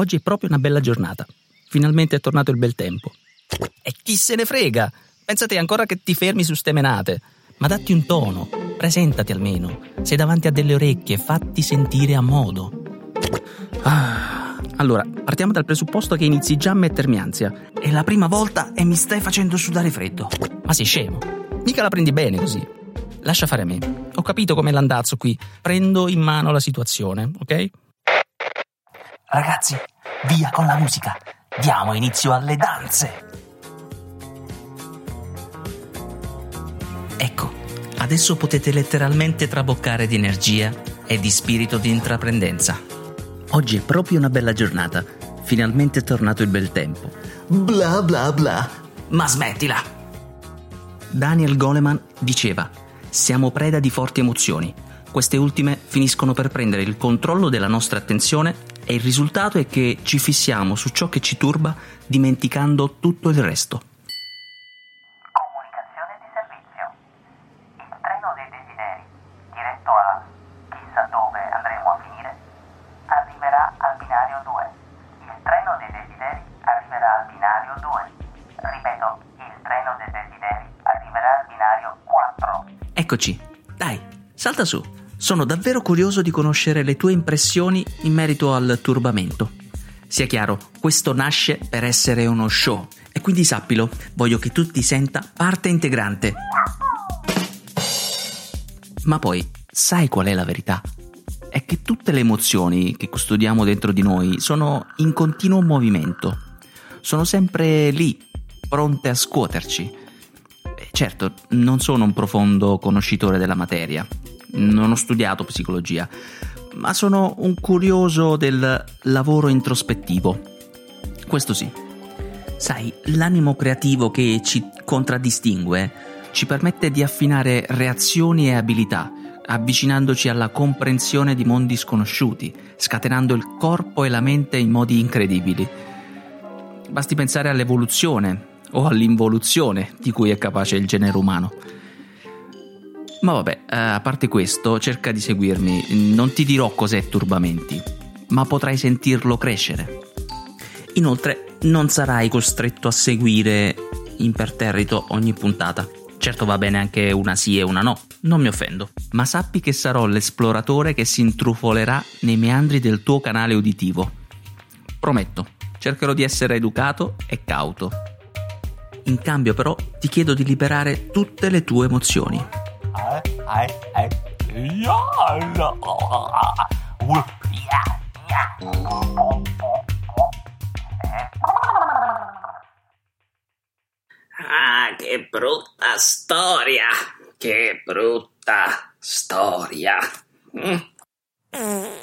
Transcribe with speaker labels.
Speaker 1: Oggi è proprio una bella giornata. Finalmente è tornato il bel tempo. E chi se ne frega? Pensate ancora che ti fermi su ste menate. Ma datti un tono, presentati almeno. Sei davanti a delle orecchie, fatti sentire a modo. Ah, allora, partiamo dal presupposto che inizi già a mettermi ansia. È la prima volta e mi stai facendo sudare freddo. Ma sei scemo. Mica la prendi bene così. Lascia fare a me. Ho capito com'è l'andazzo qui. Prendo in mano la situazione, ok? Ragazzi, via con la musica. Diamo inizio alle danze. Ecco, adesso potete letteralmente traboccare di energia e di spirito di intraprendenza. Oggi è proprio una bella giornata. Finalmente è tornato il bel tempo. Bla bla bla. Ma smettila! Daniel Goleman diceva: Siamo preda di forti emozioni. Queste ultime finiscono per prendere il controllo della nostra attenzione e il risultato è che ci fissiamo su ciò che ci turba dimenticando tutto il resto.
Speaker 2: Comunicazione di servizio. Il treno dei desideri, diretto a chissà dove andremo a finire, arriverà al binario 2. Il treno dei desideri arriverà al binario 2. Ripeto, il treno dei desideri arriverà al binario 4.
Speaker 1: Eccoci, dai, salta su. Sono davvero curioso di conoscere le tue impressioni in merito al turbamento. Sia chiaro, questo nasce per essere uno show e quindi sappilo, voglio che tu ti senta parte integrante. Ma poi, sai qual è la verità? È che tutte le emozioni che custodiamo dentro di noi sono in continuo movimento, sono sempre lì, pronte a scuoterci. Certo, non sono un profondo conoscitore della materia, non ho studiato psicologia, ma sono un curioso del lavoro introspettivo. Questo sì. Sai, l'animo creativo che ci contraddistingue ci permette di affinare reazioni e abilità, avvicinandoci alla comprensione di mondi sconosciuti, scatenando il corpo e la mente in modi incredibili. Basti pensare all'evoluzione o all'involuzione di cui è capace il genere umano. Ma vabbè, eh, a parte questo, cerca di seguirmi. Non ti dirò cos'è turbamenti, ma potrai sentirlo crescere. Inoltre, non sarai costretto a seguire imperterrito ogni puntata. Certo va bene anche una sì e una no, non mi offendo. Ma sappi che sarò l'esploratore che si intrufolerà nei meandri del tuo canale uditivo. Prometto, cercherò di essere educato e cauto. In cambio però ti chiedo di liberare tutte le tue emozioni.
Speaker 3: Ah, che brutta storia! Che brutta storia! Mm.